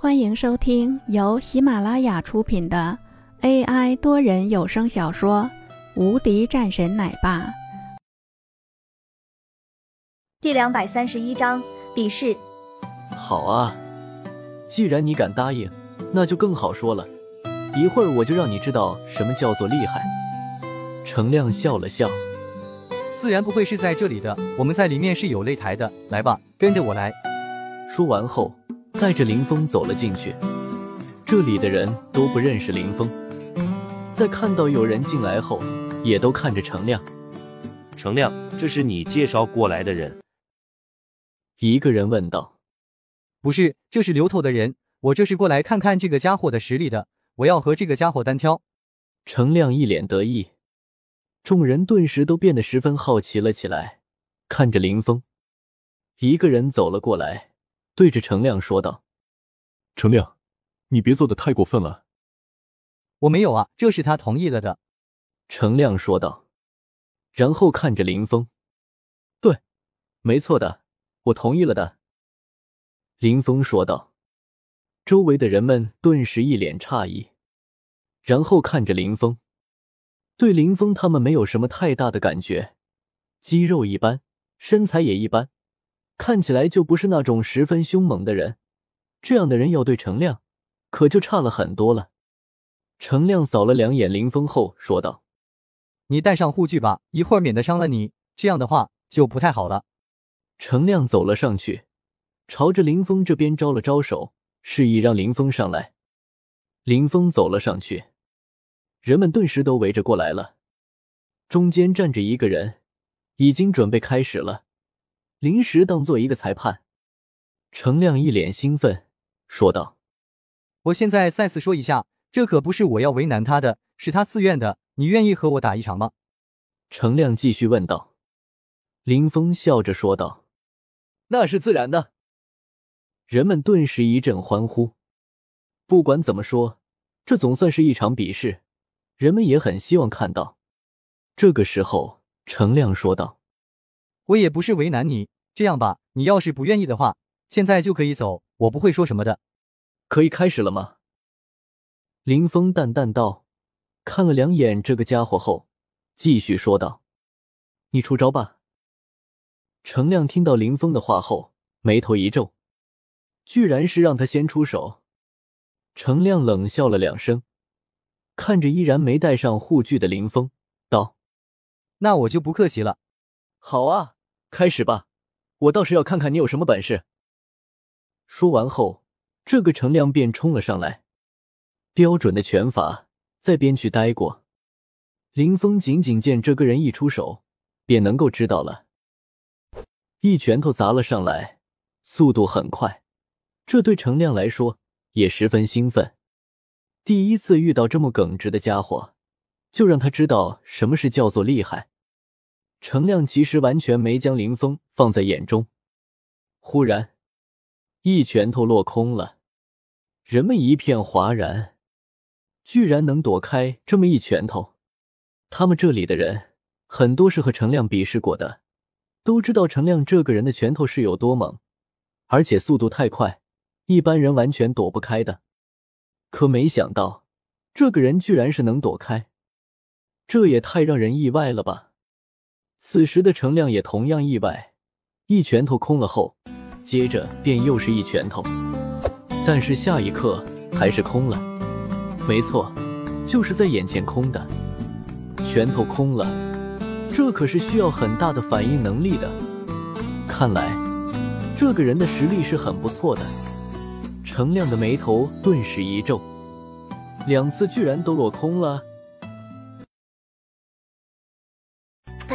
欢迎收听由喜马拉雅出品的 AI 多人有声小说《无敌战神奶爸》第两百三十一章比试。好啊，既然你敢答应，那就更好说了。一会儿我就让你知道什么叫做厉害。程亮笑了笑，自然不会是在这里的，我们在里面是有擂台的。来吧，跟着我来。说完后。带着林峰走了进去，这里的人都不认识林峰，在看到有人进来后，也都看着程亮。程亮，这是你介绍过来的人？一个人问道。不是，这是刘头的人，我这是过来看看这个家伙的实力的，我要和这个家伙单挑。程亮一脸得意，众人顿时都变得十分好奇了起来，看着林峰。一个人走了过来。对着程亮说道：“程亮，你别做的太过分了。”“我没有啊，这是他同意了的。”程亮说道，然后看着林峰：“对，没错的，我同意了的。”林峰说道。周围的人们顿时一脸诧异，然后看着林峰，对林峰他们没有什么太大的感觉，肌肉一般，身材也一般。看起来就不是那种十分凶猛的人，这样的人要对程亮，可就差了很多了。程亮扫了两眼林峰后说道：“你带上护具吧，一会儿免得伤了你。这样的话就不太好了。”程亮走了上去，朝着林峰这边招了招手，示意让林峰上来。林峰走了上去，人们顿时都围着过来了。中间站着一个人，已经准备开始了。临时当做一个裁判，程亮一脸兴奋说道：“我现在再次说一下，这可不是我要为难他的，是他自愿的。你愿意和我打一场吗？”程亮继续问道。林峰笑着说道：“那是自然的。”人们顿时一阵欢呼。不管怎么说，这总算是一场比试，人们也很希望看到。这个时候，程亮说道。我也不是为难你，这样吧，你要是不愿意的话，现在就可以走，我不会说什么的。可以开始了吗？林峰淡淡道，看了两眼这个家伙后，继续说道：“你出招吧。”程亮听到林峰的话后，眉头一皱，居然是让他先出手。程亮冷笑了两声，看着依然没戴上护具的林峰，道：“那我就不客气了。”好啊。开始吧，我倒是要看看你有什么本事。说完后，这个程亮便冲了上来，标准的拳法在边区待过。林峰仅仅见这个人一出手，便能够知道了，一拳头砸了上来，速度很快，这对程亮来说也十分兴奋。第一次遇到这么耿直的家伙，就让他知道什么是叫做厉害。程亮其实完全没将林峰放在眼中。忽然，一拳头落空了，人们一片哗然，居然能躲开这么一拳头。他们这里的人很多是和程亮比试过的，都知道程亮这个人的拳头是有多猛，而且速度太快，一般人完全躲不开的。可没想到，这个人居然是能躲开，这也太让人意外了吧！此时的程亮也同样意外，一拳头空了后，接着便又是一拳头，但是下一刻还是空了。没错，就是在眼前空的，拳头空了，这可是需要很大的反应能力的。看来这个人的实力是很不错的。程亮的眉头顿时一皱，两次居然都落空了。